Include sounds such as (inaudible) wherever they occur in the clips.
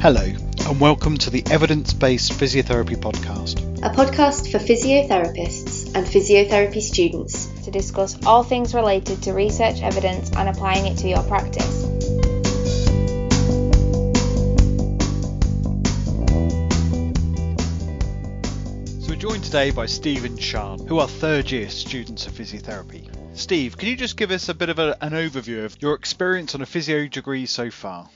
Hello, and welcome to the Evidence Based Physiotherapy Podcast, a podcast for physiotherapists and physiotherapy students to discuss all things related to research evidence and applying it to your practice. So we're joined today by Steve and Sian, who are third year students of physiotherapy. Steve, can you just give us a bit of a, an overview of your experience on a physio degree so far?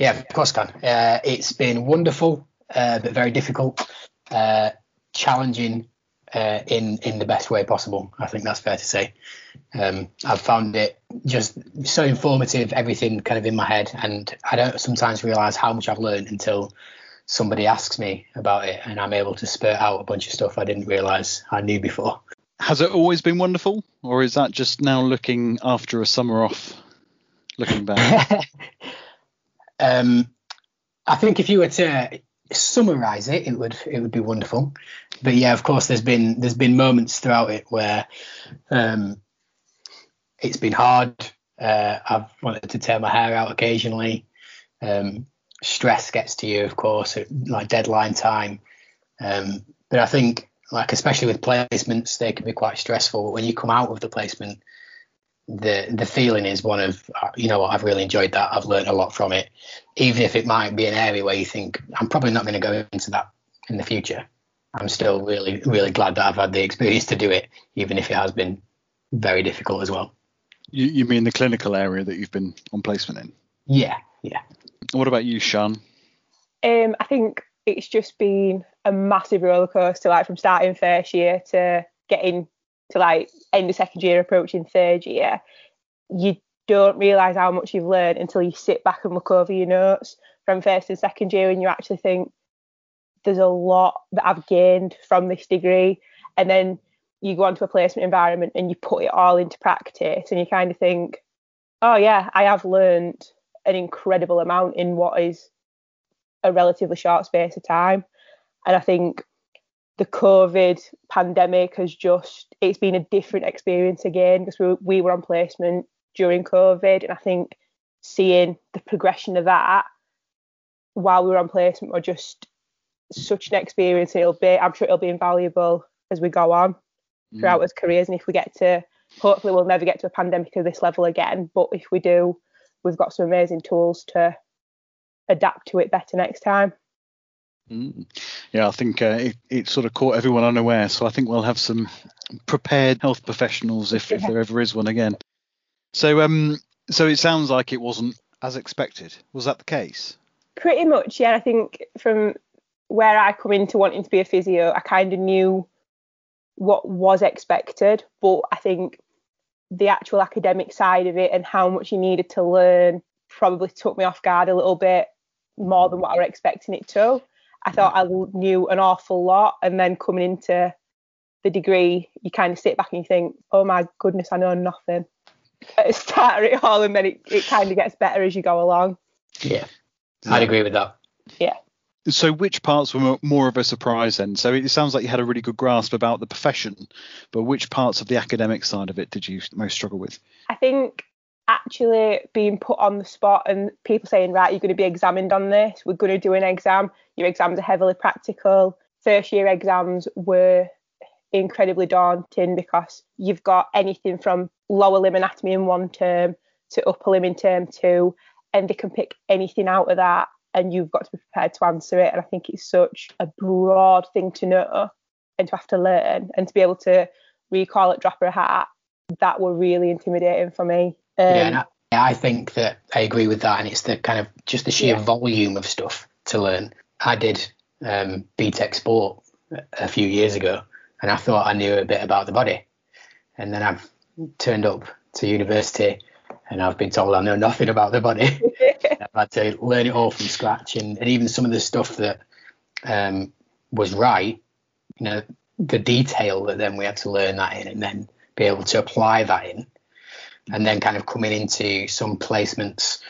Yeah, of course can. Uh, it's been wonderful, uh, but very difficult, uh, challenging uh, in in the best way possible. I think that's fair to say. Um, I've found it just so informative, everything kind of in my head, and I don't sometimes realise how much I've learned until somebody asks me about it, and I'm able to spurt out a bunch of stuff I didn't realise I knew before. Has it always been wonderful, or is that just now looking after a summer off, looking back? (laughs) Um, I think if you were to summarize it, it would it would be wonderful. But yeah, of course, there's been there's been moments throughout it where um, it's been hard. Uh, I've wanted to tear my hair out occasionally. Um, stress gets to you, of course, like deadline time. Um, but I think, like especially with placements, they can be quite stressful. But when you come out of the placement, the the feeling is one of uh, you know what I've really enjoyed that. I've learned a lot from it. Even if it might be an area where you think I'm probably not going to go into that in the future. I'm still really really glad that I've had the experience to do it even if it has been very difficult as well. You, you mean the clinical area that you've been on placement in? Yeah yeah. What about you Sian um I think it's just been a massive roller coaster like from starting first year to getting to like end of second year, approaching third year, you don't realise how much you've learned until you sit back and look over your notes from first and second year and you actually think there's a lot that I've gained from this degree. And then you go onto a placement environment and you put it all into practice and you kind of think, oh yeah, I have learned an incredible amount in what is a relatively short space of time. And I think the COVID pandemic has just it's been a different experience again because we, we were on placement during COVID, and I think seeing the progression of that while we were on placement was just such an experience. It'll be I'm sure it'll be invaluable as we go on throughout mm. our careers, and if we get to hopefully we'll never get to a pandemic of this level again, but if we do, we've got some amazing tools to adapt to it better next time. Mm. Yeah, I think uh, it, it, sort of caught everyone unaware. So I think we'll have some prepared health professionals if, if there ever is one again. So um, so it sounds like it wasn't as expected. Was that the case? Pretty much, yeah. I think from where I come into wanting to be a physio, I kind of knew what was expected, but I think the actual academic side of it and how much you needed to learn probably took me off guard a little bit more than what I was expecting it to. I thought I knew an awful lot, and then coming into the degree, you kind of sit back and you think, oh my goodness, I know nothing. At the start it all, and then it, it kind of gets better as you go along. Yeah, I'd agree with that. Yeah. So, which parts were more of a surprise then? So, it sounds like you had a really good grasp about the profession, but which parts of the academic side of it did you most struggle with? I think actually being put on the spot and people saying, right, you're going to be examined on this, we're going to do an exam. Your exams are heavily practical. First year exams were incredibly daunting because you've got anything from lower limb anatomy in one term to upper limb in term two, and they can pick anything out of that, and you've got to be prepared to answer it. And I think it's such a broad thing to know and to have to learn and to be able to recall it, drop a hat. That were really intimidating for me. Um, yeah, I, I, think that I agree with that, and it's the kind of just the sheer yeah. volume of stuff to learn. I did um, BTEC sport a few years ago, and I thought I knew a bit about the body, and then I've turned up to university, and I've been told I know nothing about the body. (laughs) I've had to learn it all from scratch, and, and even some of the stuff that um, was right, you know, the detail that then we had to learn that in, and then be able to apply that in and then kind of coming into some placements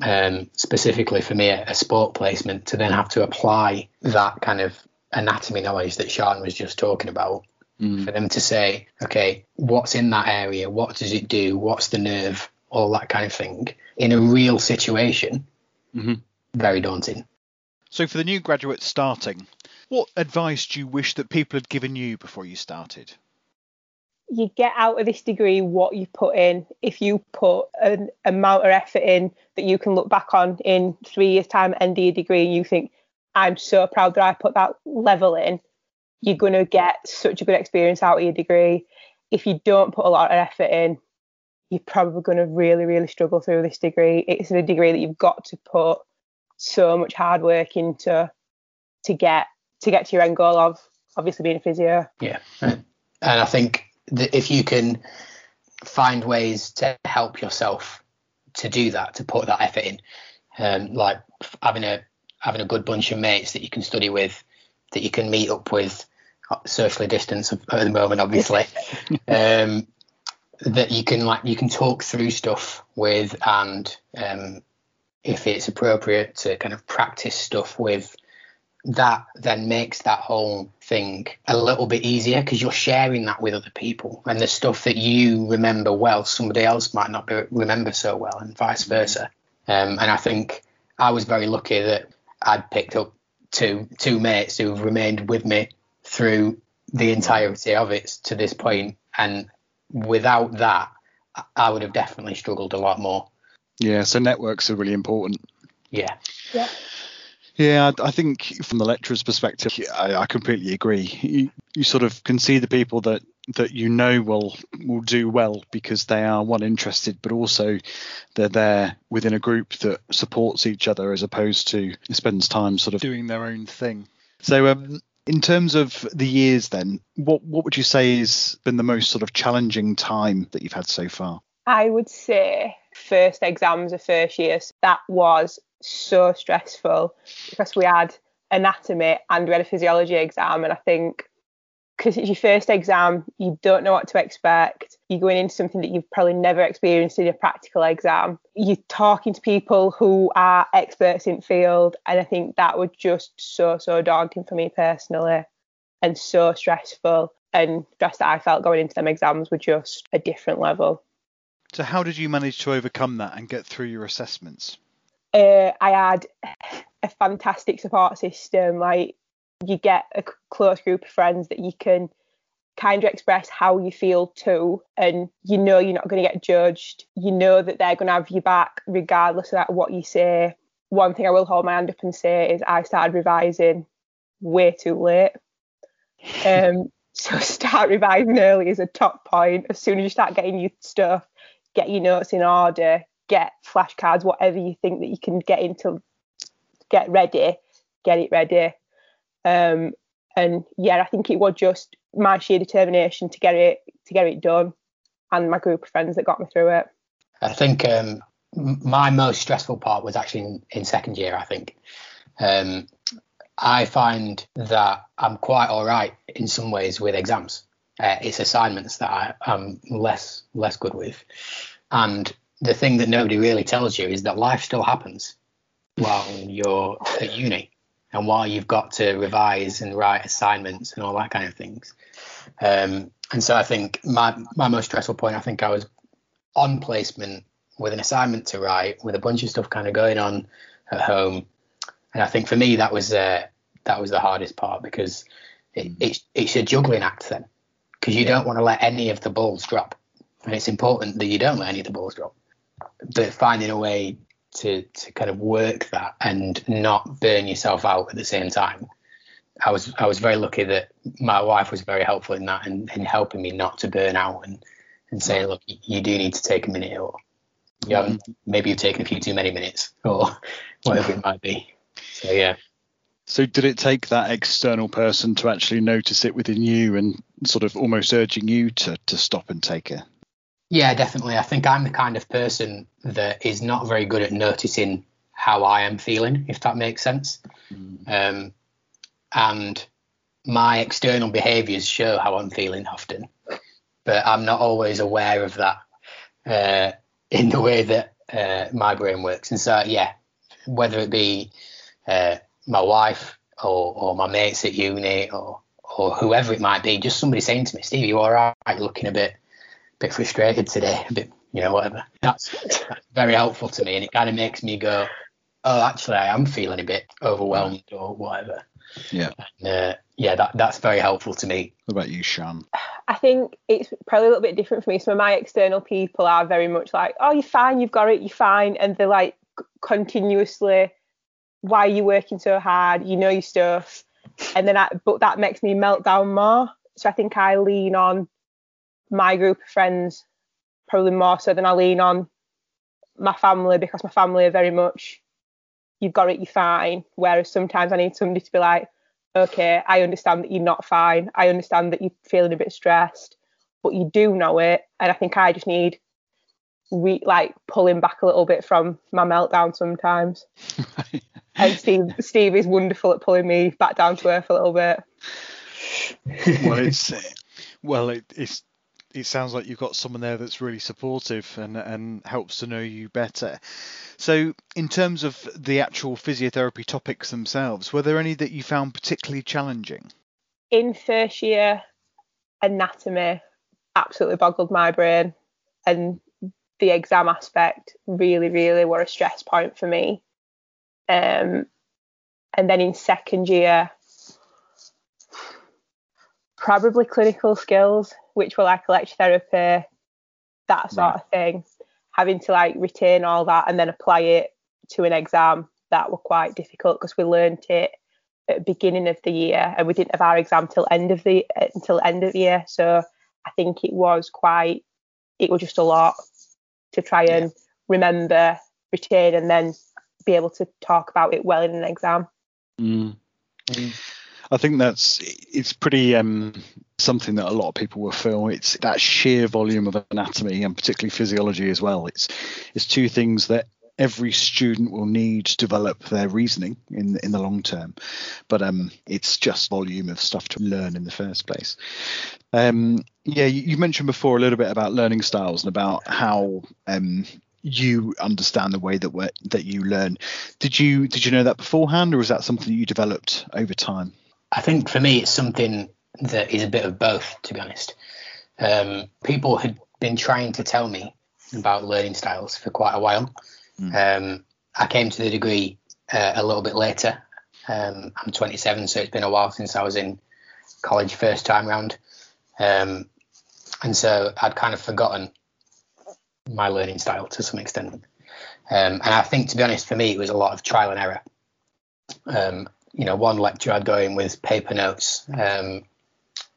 um, specifically for me a, a, sport placement to then have to apply that kind of anatomy knowledge that Sian was just talking about mm. for them to say okay what's in that area what does it do what's the nerve all that kind of thing in a real situation mm-hmm. very daunting So, for the new graduates starting, what advice do you wish that people had given you before you started? You get out of this degree what you put in. If you put an amount of effort in that you can look back on in three years' time, end your degree, and you think, I'm so proud that I put that level in, you're going to get such a good experience out of your degree. If you don't put a lot of effort in, you're probably going to really, really struggle through this degree. It's a degree that you've got to put so much hard work into to get to get to your end goal of obviously being a physio. Yeah, and I think that if you can find ways to help yourself to do that, to put that effort in, um, like having a having a good bunch of mates that you can study with, that you can meet up with, socially distance at the moment, obviously. (laughs) um, that you can like you can talk through stuff with and um, if it's appropriate to kind of practice stuff with that then makes that whole thing a little bit easier because you're sharing that with other people and the stuff that you remember well somebody else might not be, remember so well and vice mm-hmm. versa um, and i think i was very lucky that i'd picked up two two mates who've remained with me through the entirety of it to this point and without that i would have definitely struggled a lot more yeah, so networks are really important. Yeah. Yeah. Yeah, I think from the lecturer's perspective, I, I completely agree. You, you sort of can see the people that that you know will will do well because they are one interested, but also they're there within a group that supports each other as opposed to spends time sort of doing their own thing. So, um, in terms of the years, then, what what would you say has been the most sort of challenging time that you've had so far? I would say first exams of first year. So that was so stressful because we had anatomy and we had a physiology exam. And I think because it's your first exam, you don't know what to expect. You're going into something that you've probably never experienced in a practical exam. You're talking to people who are experts in field. And I think that was just so, so daunting for me personally and so stressful. And stress that I felt going into them exams were just a different level. So, how did you manage to overcome that and get through your assessments? Uh, I had a fantastic support system. Like, you get a close group of friends that you can kind of express how you feel to, and you know you're not going to get judged. You know that they're going to have you back regardless of what you say. One thing I will hold my hand up and say is I started revising way too late. Um, (laughs) so start revising early is a top point. As soon as you start getting your stuff, get your notes in order, get flashcards, whatever you think that you can get into, get ready, get it ready. Um, and yeah, I think it was just my sheer determination to get it to get it done, and my group of friends that got me through it. I think um, my most stressful part was actually in, in second year. I think um, I find that I'm quite all right in some ways with exams. Uh, it's assignments that I, am less less good with. And the thing that nobody really tells you is that life still happens while you're at uni and while you've got to revise and write assignments and all that kind of things. Um, and so I think my my most stressful point, I think I was on placement with an assignment to write, with a bunch of stuff kind of going on at home, and I think for me that was uh, that was the hardest part because it, it's it's a juggling act then, because you don't want to let any of the balls drop and it's important that you don't let any of the balls drop. But finding a way to to kind of work that and not burn yourself out at the same time. I was I was very lucky that my wife was very helpful in that and in helping me not to burn out and and say, look, you do need to take a minute or haven't, maybe you've taken a few too many minutes or (laughs) whatever it might be. So yeah. So did it take that external person to actually notice it within you and sort of almost urging you to to stop and take a yeah, definitely. I think I'm the kind of person that is not very good at noticing how I am feeling, if that makes sense. Mm. Um, and my external behaviours show how I'm feeling often, but I'm not always aware of that uh, in the way that uh, my brain works. And so, yeah, whether it be uh, my wife or, or my mates at uni or or whoever it might be, just somebody saying to me, Steve, you all right? You're looking a bit bit frustrated today, a bit, you know, whatever. That's, that's very helpful to me, and it kind of makes me go, oh, actually, I am feeling a bit overwhelmed or whatever. Yeah. And, uh, yeah, that that's very helpful to me. What about you, Sian? I think it's probably a little bit different for me. Some of my external people are very much like, oh, you're fine, you've got it, you're fine. And they're like continuously, why are you working so hard? You know your stuff. And then, I, but that makes me melt down more. So I think I lean on my group of friends probably more so than I lean on my family because my family are very much, you've got it, you're fine. Whereas sometimes I need somebody to be like, okay, I understand that you're not fine. I understand that you're feeling a bit stressed, but you do know it. And I think I just need re- like pulling back a little bit from my meltdown sometimes. (laughs) and Steve, Steve is wonderful at pulling me back down to earth a little bit. well, it's eh, well, it, it's it sounds like you've got someone there that's really supportive and and helps to know you better. So, in terms of the actual physiotherapy topics themselves, were there any that you found particularly challenging? In first year, anatomy absolutely boggled my brain, and the exam aspect really, really were a stress point for me. Um, and then in second year, probably clinical skills, which were like electrotherapy, that sort right. of thing. Having to like retain all that and then apply it to an exam that were quite difficult because we learned it at the beginning of the year and we didn't have our exam till end of the until end of the year. So I think it was quite it was just a lot to try and yeah. remember, retain, and then be able to talk about it well in an exam. Mm. Mm. I think that's it's pretty um, something that a lot of people will feel. It's that sheer volume of anatomy and particularly physiology as well. It's it's two things that every student will need to develop their reasoning in in the long term, but um, it's just volume of stuff to learn in the first place. Um, yeah, you, you, mentioned before a little bit about learning styles and about how um, you understand the way that that you learn. Did you did you know that beforehand, or is that something that you developed over time? I think for me, it's something that is a bit of both, to be honest. Um, people had been trying to tell me about learning styles for quite a while. Mm. Um, I came to the degree uh, a little bit later. Um, I'm 27, so it's been a while since I was in college first time round. Um, and so I'd kind of forgotten my learning style to some extent. Um, and I think, to be honest, for me, it was a lot of trial and error. You know, one lecture I'd go in with paper notes, um,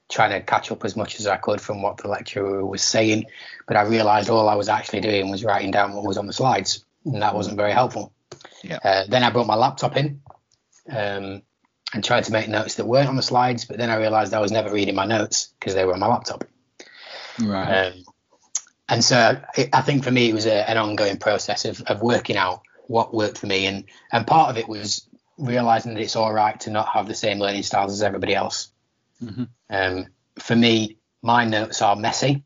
trying to catch up as much as I could from what the lecturer was saying. But I realised all I was actually doing was writing down what was on the slides, and that wasn't very helpful. Yeah. Uh, then I brought my laptop in um, and tried to make notes that weren't on the slides, but then I realised I was never reading my notes because they were on my laptop. Right. Um, and so I think for me it was a, an ongoing process of, of working out what worked for me, and and part of it was realizing that it's all right to not have the same learning styles as everybody else. Mm-hmm. Um, for me, my notes are messy.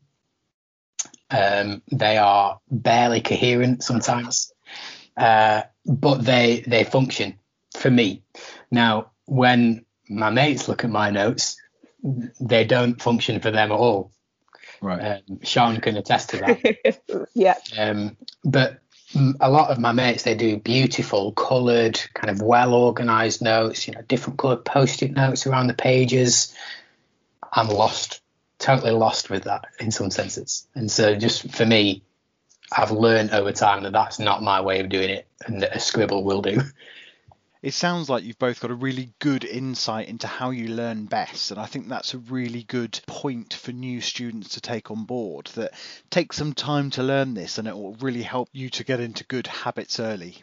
Um, they are barely coherent sometimes, uh, but they they function for me. Now, when my mates look at my notes, they don't function for them at all. Right. Um, Sian can attest to that. (laughs) yeah. Um, but a lot of my mates they do beautiful coloured kind of well organised notes you know different coloured post-it notes around the pages. I'm lost totally lost with that in some senses. And so just for me i've learned over time that that's not my way of doing it and that a scribble will do (laughs) it sounds like you've both got a really good insight into how you learn best and i think that's a really good point for new students to take on board that take some time to learn this and it will really help you to get into good habits early.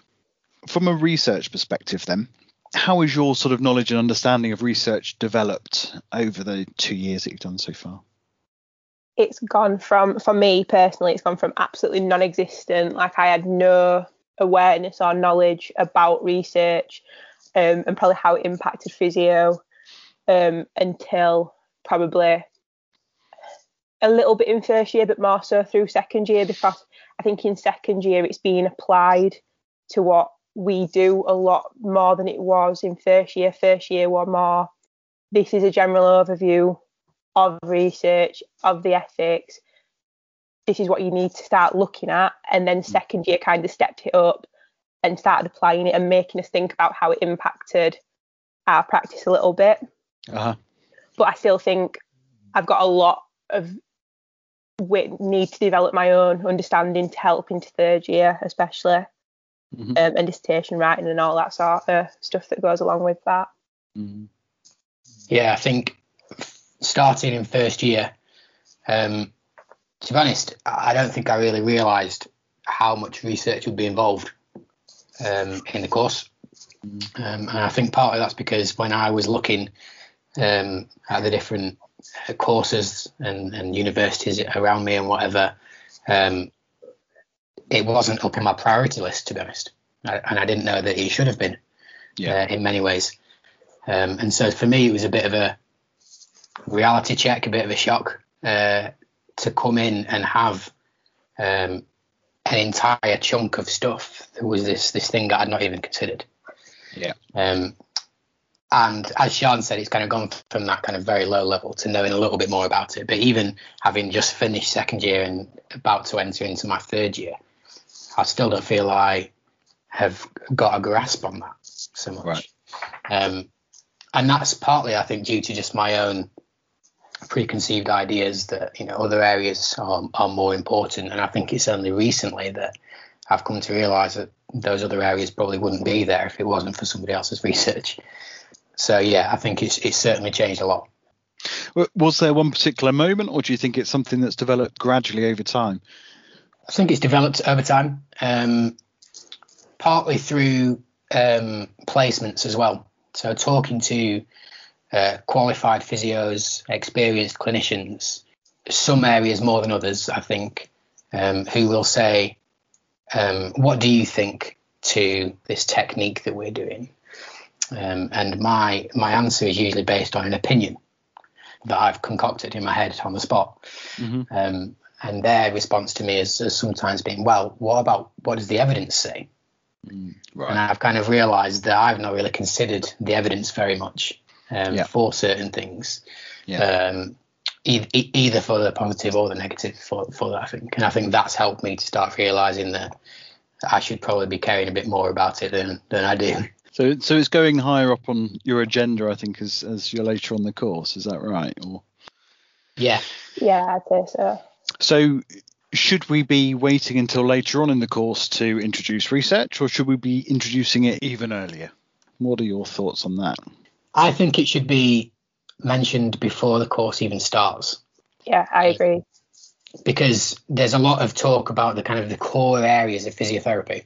From a research perspective then how has your sort of knowledge and understanding of research developed over the two years that you've done so far? It's gone from for me personally it's gone from absolutely non-existent. Like i had no awareness or knowledge about research um, and probably how it impacted physio um, until probably a little bit in first year, but more so through second year because I think in second year it's being applied to what we do a lot more than it was in first year. First year were more, this is a general overview of research, of the ethics, this is what you need to start looking at. And then second year kind of stepped it up and started applying it and making us think about how it impacted our practice a little bit. Uh-huh. But I still think I've got a lot of need to develop my own understanding to help into third year, especially, mm-hmm. um, and dissertation writing and all that sort of stuff that goes along with that. Mm-hmm. Yeah, I think starting in first year, um, to be honest, I don't think I really realised how much research would be involved um, in the course. Um, and I think partly that's because when I was looking um, at the different uh, courses and, and universities around me and whatever, um, it wasn't up on my priority list to be honest, I, and I didn't know that it should have been. Yeah. Uh, in many ways, um, and so for me it was a bit of a reality check, a bit of a shock uh, to come in and have um, an entire chunk of stuff. There was this this thing that I'd not even considered. Yeah. Um, and as Sian said, it's kind of gone from that kind of very low level to knowing a little bit more about it. But even having just finished second year and about to enter into my third year, I still don't feel I have got a grasp on that so much. Right. Um, and that's partly, I think, due to just my own preconceived ideas that you know other areas are, are more important. And I think it's only recently that I've come to realise that those other areas probably wouldn't be there if it wasn't for somebody else's research. So yeah, I think it's it's certainly changed a lot. Was there one particular moment, or do you think it's something that's developed gradually over time? I think it's developed over time, um, partly through um, placements as well. So talking to uh, qualified physios, experienced clinicians, some areas more than others, I think, um, who will say, um, "What do you think to this technique that we're doing?" Um, and my my answer is usually based on an opinion that I've concocted in my head on the spot. Mm-hmm. Um, and their response to me has, has, sometimes been, well, what about what does the evidence say? Mm, right. And I've kind of realised that I've not really considered the evidence very much um, yeah. for certain things. Yeah. Um, e- either for the positive or the negative for, for that, I think. And I think that's helped me to start realising that I should probably be caring a bit more about it than, than I do. So, so it's going higher up on your agenda, I think, as as you're later on the course. Is that right? Or yeah, yeah, I'd say so. So, should we be waiting until later on in the course to introduce research, or should we be introducing it even earlier? What are your thoughts on that? I think it should be mentioned before the course even starts. Yeah, I agree. Because there's a lot of talk about the kind of the core areas of physiotherapy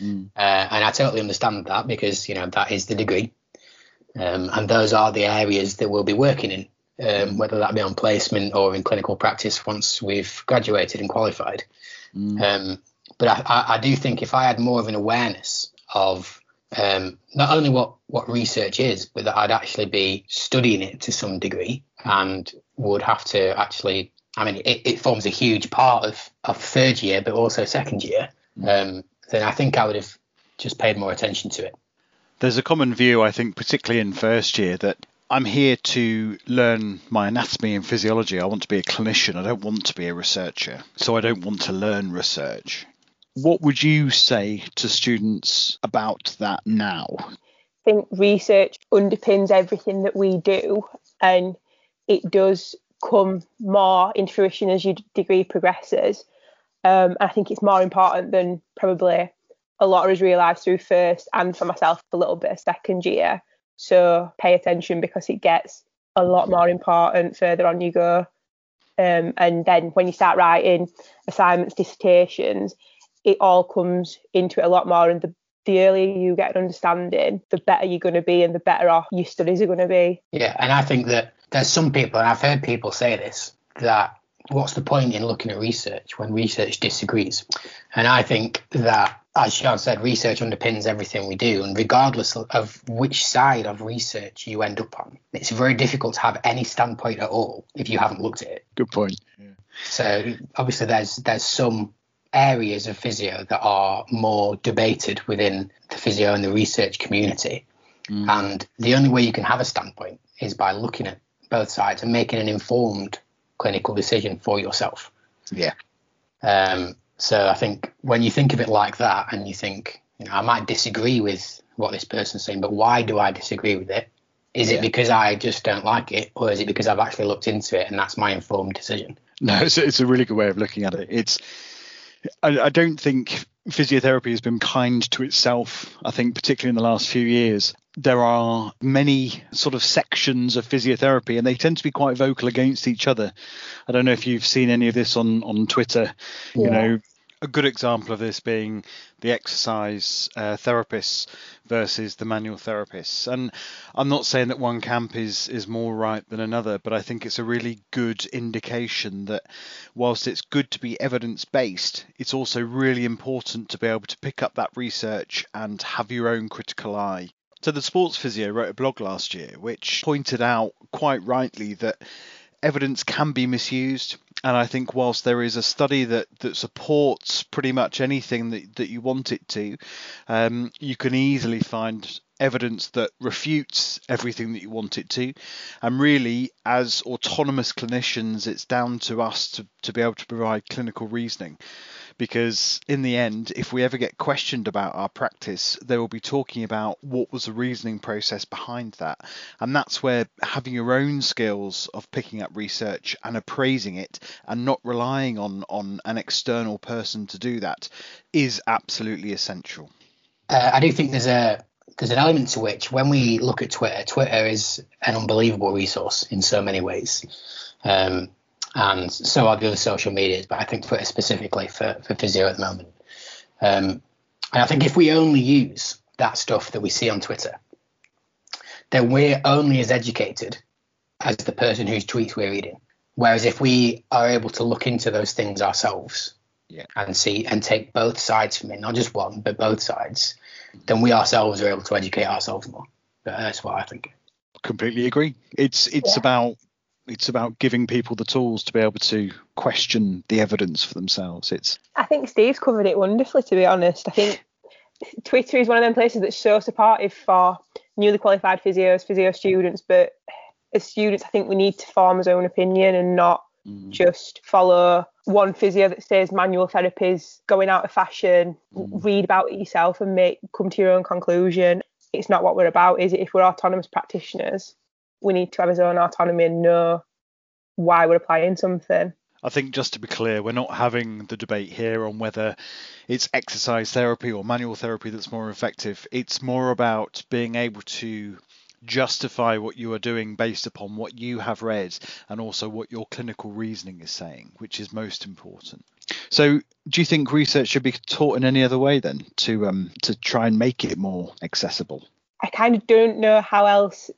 Mm. Uh, and I totally understand that because you know that is the degree, um, and those are the areas that we'll be working in, um, whether that be on placement or in clinical practice once we've graduated and qualified. Mm. Um, but I, I, I, do think if I had more of an awareness of um, not only what, what research is, but that I'd actually be studying it to some degree and would have to actually, I mean, it, it forms a huge part of, of third year, but also second year. Mm. Um, then I think I would have just paid more attention to it. There's a common view, I think, particularly in first year, that I'm here to learn my anatomy and physiology. I want to be a clinician. I don't want to be a researcher. So I don't want to learn research. What would you say to students about that now? I think research underpins everything that we do and it does come more into fruition as your degree progresses. Um, I think it's more important than probably a lot of us realise through first and for myself a little bit of second year. So pay attention because it gets a lot more important further on you go. Um, and then when you start writing assignments, dissertations, it all comes into it a lot more. And the, the earlier you get an understanding, the better you're going to be and the better off your studies are going to be. Yeah, and I think that there's some people, and I've heard people say this, that what's the point in looking at research when research disagrees? And I think that, as Sian said, research underpins everything we do. And regardless of which side of research you end up on, it's very difficult to have any standpoint at all if you haven't looked at it. Good point. Yeah. So obviously, there's there's some areas of physio that are more debated within the physio and the research community. Mm. And the only way you can have a standpoint is by looking at both sides and making an informed clinical decision for yourself. Yeah. Um, so I think when you think of it like that and you think you know, I might disagree with what this person's saying, but why do I disagree with it? Is Yeah. it because I just don't like it, or is it because I've actually looked into it and that's my informed decision? No, it's, it's a really good way of looking at it. It's I, I don't think physiotherapy has been kind to itself. I think particularly in the last few years, there are many sort of sections of physiotherapy, and they tend to be quite vocal against each other. I don't know if you've seen any of this on on Twitter. You know, a good example of this being the exercise uh, therapists versus the manual therapists. And I'm not saying that one camp is is more right than another, but I think it's a really good indication that whilst it's good to be evidence based, it's also really important to be able to pick up that research and have your own critical eye. So the sports physio wrote a blog last year which pointed out quite rightly that evidence can be misused. And I think whilst there is a study that, that supports pretty much anything that, that you want it to, um, you can easily find evidence that refutes everything that you want it to. And really, as autonomous clinicians, it's down to us to, to be able to provide clinical reasoning. Because in the end, if we ever get questioned about our practice, they will be talking about what was the reasoning process behind that. And that's where having your own skills of picking up research and appraising it and not relying on, on an external person to do that is absolutely essential. Uh, I do think there's a there's an element to which when we look at Twitter, Twitter is an unbelievable resource in so many ways. Um, and so are the other social medias, but I think Twitter specifically for, for physio at the moment. Um, and I think if we only use that stuff that we see on Twitter, then we're only as educated as the person whose tweets we're reading. Whereas if we are able to look into those things ourselves Yeah. and see and take both sides from it, not just one, but both sides, then we ourselves are able to educate ourselves more. But that's what I think. completely agree. It's it's Yeah. about it's about giving people the tools to be able to question the evidence for themselves. It's I think Steve's covered it wonderfully, to be honest. I think Twitter is one of them places that's so supportive for newly qualified physios, physio students, but as students, I think we need to form our own opinion and not mm. just follow one physio that says manual therapy is going out of fashion. Mm. Read about it yourself and make come to your own conclusion. It's not what we're about, is it? If we're autonomous practitioners, we need to have our own autonomy and know why we're applying something. I think just to be clear, we're not having the debate here on whether it's exercise therapy or manual therapy that's more effective. It's more about being able to justify what you are doing based upon what you have read and also what your clinical reasoning is saying, which is most important. So, do you think research should be taught in any other way then to um, to try and make it more accessible? I kind of don't know how else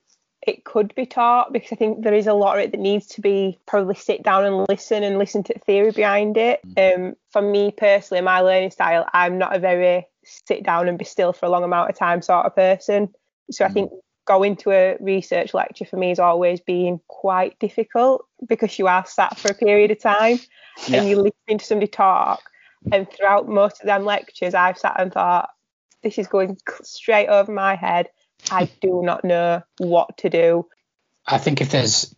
it could be taught because I think there is a lot of it that needs to be probably sit down and listen and listen to the theory behind it. Um, for me personally, my learning style, I'm not a very sit down and be still for a long amount of time sort of person. So I think going to a research lecture for me has always been quite difficult because you are sat for a period of time Yeah. and you're listening to somebody talk. And throughout most of them lectures, I've sat and thought, this is going straight over my head. I do not know what to do. I think if there's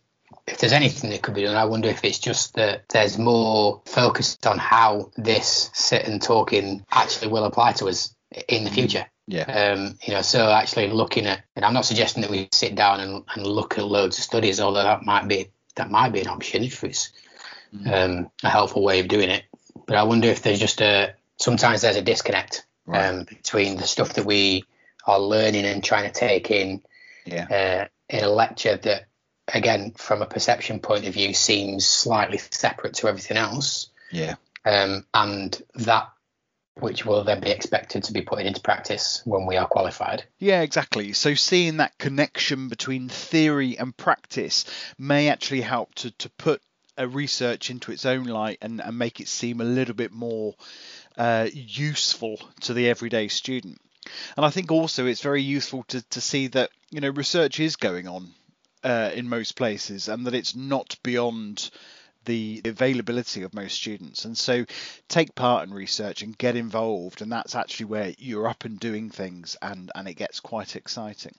if there's anything that could be done, I wonder if it's just that there's more focus on how this sit and talking actually will apply to us in the future. Yeah. Um, you know, so actually looking at, and I'm not suggesting that we sit down and, and look at loads of studies, although that might be that might be an option if it's um, a helpful way of doing it. But I wonder if there's just a sometimes there's a disconnect Right. um, between the stuff that we are learning and trying to take in Yeah. uh, in a lecture that, again, from a perception point of view, seems slightly separate to everything else, Yeah. um, and that which will then be expected to be put into practice when we are qualified. Yeah, exactly. So seeing that connection between theory and practice may actually help to, to put a research into its own light and, and make it seem a little bit more uh, useful to the everyday student. And I think also it's very useful to, to see that you know research is going on uh, in most places and that it's not beyond the availability of most students. And so take part in research and get involved. And that's actually where you're up and doing things and, and it gets quite exciting.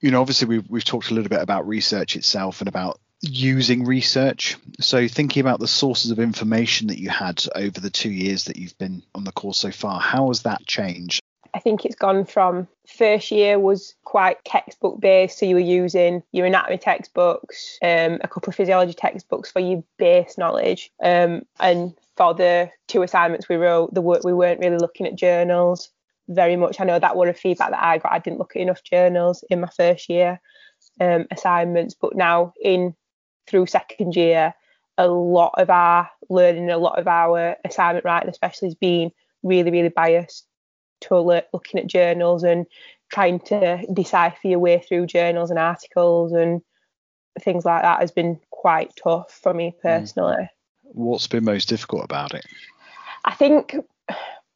You know, obviously we've, we've talked a little bit about research itself and about using research. So thinking about the sources of information that you had over the two years that you've been on the course so far, how has that changed? Think it's gone from first year was quite textbook based, so you were using your anatomy textbooks, um, a couple of physiology textbooks for your base knowledge, um, and for the two assignments we wrote, the work we weren't really looking at journals very much. I know that was a feedback that I got. I didn't look at enough journals in my first year um, assignments, but now in through second year, a lot of our learning, a lot of our assignment writing, especially, has been really, really biased to looking at journals and trying to decipher your way through journals and articles and things like that has been quite tough for me mm. personally. What's been most difficult about it? I think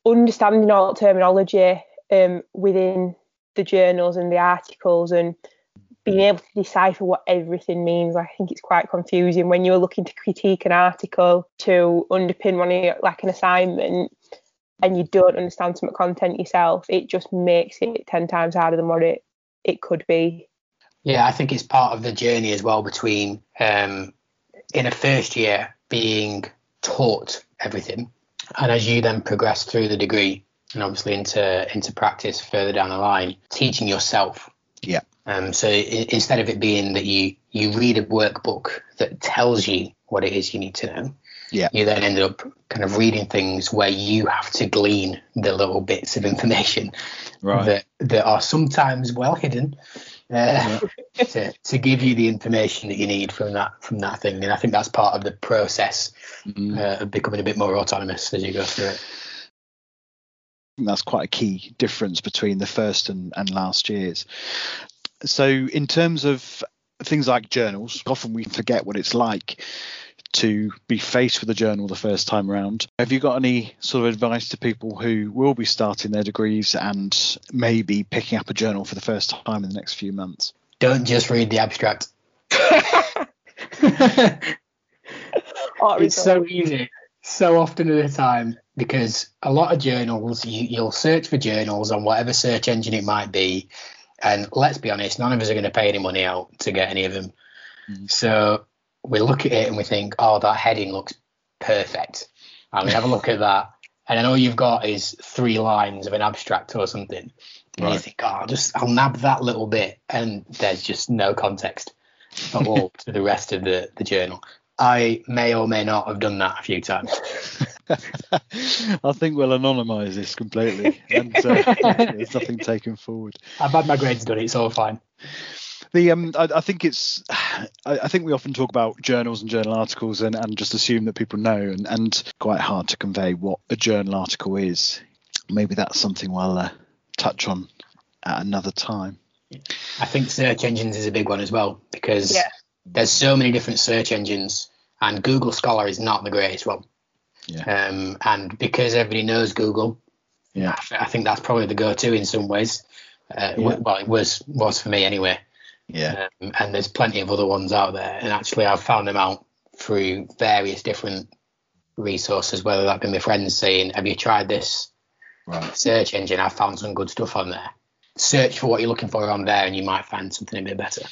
understanding all terminology um, within the journals and the articles and being able to decipher what everything means. I think it's quite confusing when you're looking to critique an article to underpin one of your, like an assignment and you don't understand some content yourself, it just makes it 10 times harder than what it, it could be. Yeah, I think it's part of the journey as well between um, in a first year being taught everything. And as you then progress through the degree and obviously into into practice further down the line, teaching yourself. Yeah. Um, so instead of it being that you you read a workbook that tells you what it is you need to know, yeah. you then end up kind of reading things where you have to glean the little bits of information right. that that are sometimes well hidden uh, yeah. to, to give you the information that you need from that from that thing. And I think that's part of the process mm. uh, of becoming a bit more autonomous as you go through it. That's quite a key difference between the first and, and last years. So, in terms of things like journals, often we forget what it's like to be faced with a journal the first time around. Have you got any sort of advice to people who will be starting their degrees and maybe picking up a journal for the first time in the next few months? Don't just read the abstract. (laughs) (laughs) it's so easy, so often at a time, because a lot of journals, you, you'll search for journals on whatever search engine it might be. And let's be honest, none of us are going to pay any money out to get any of them. Mm. So we look at it and we think, oh, that heading looks perfect. And we have a look at that, and then all you've got is three lines of an abstract or something. And right. you think, oh, I'll just I'll nab that little bit, and there's just no context at all (laughs) to the rest of the, the journal. I may or may not have done that a few times. (laughs) I think we'll anonymise this completely, and uh, (laughs) there's nothing taken forward. I've had my grades done; it's all fine. The um, I, I think it's, I, I, think we often talk about journals and journal articles and, and just assume that people know, and, and quite hard to convey what a journal article is. Maybe that's something we'll uh, touch on at another time. I think search engines is a big one as well because yeah. there's so many different search engines, and Google Scholar is not the greatest one. Yeah. Um, and because everybody knows Google, yeah, I think that's probably the go-to in some ways. Uh, yeah. Well, it was was for me anyway. Yeah. Um, and there's plenty of other ones out there. And actually, I've found them out through various different resources, whether that be my friends saying, Have you tried this right. search engine? I've found some good stuff on there. Search for what you're looking for on there, and you might find something a bit better.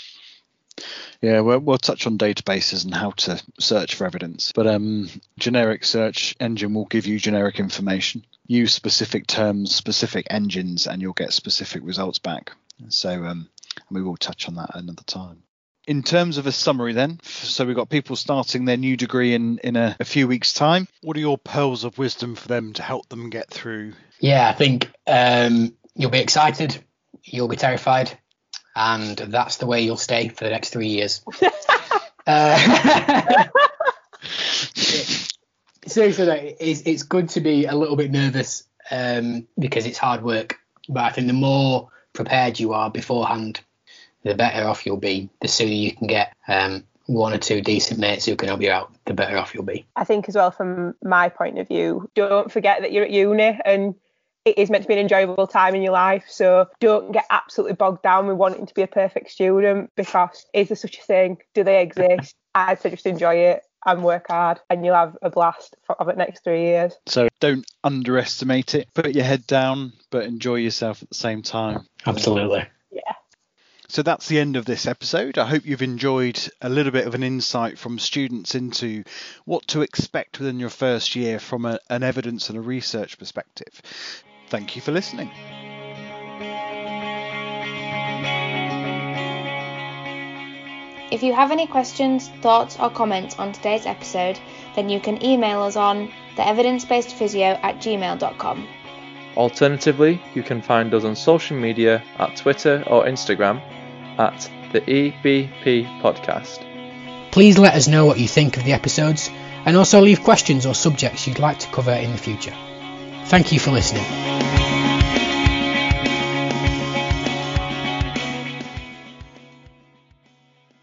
Yeah, we'll, we'll touch on databases and how to search for evidence. But um, generic search engine will give you generic information. Use specific terms, specific engines, and you'll get specific results back. So um, and we will touch on that another time. In terms of a summary, then, so we've got people starting their new degree in in a, a few weeks' time. What are your pearls of wisdom for them to help them get through? Yeah, I think um, you'll be excited, you'll be terrified, and that's the way you'll stay for the next three years. (laughs) uh, (laughs) seriously, it's, it's good to be a little bit nervous um, because it's hard work. But I think the more prepared you are beforehand, the better off you'll be. The sooner you can get um, one or two decent mates who can help you out, the better off you'll be. I think as well from my point of view, don't forget that you're at uni and it is meant to be an enjoyable time in your life. So don't get absolutely bogged down with wanting to be a perfect student because is there such a thing? Do they exist? (laughs) I'd say just enjoy it and work hard and you'll have a blast for the next three years. So don't underestimate it. Put your head down, but enjoy yourself at the same time. Absolutely. So that's the end of this episode. I hope you've enjoyed a little bit of an insight from students into what to expect within your first year from a, an evidence and a research perspective. Thank you for listening. If you have any questions, thoughts, or comments on today's episode, then you can email us on theevidencebasedphysio at gmail.com. Alternatively, you can find us on social media at Twitter or Instagram at the EBP Podcast. Please let us know what you think of the episodes and also leave questions or subjects you'd like to cover in the future. Thank you for listening.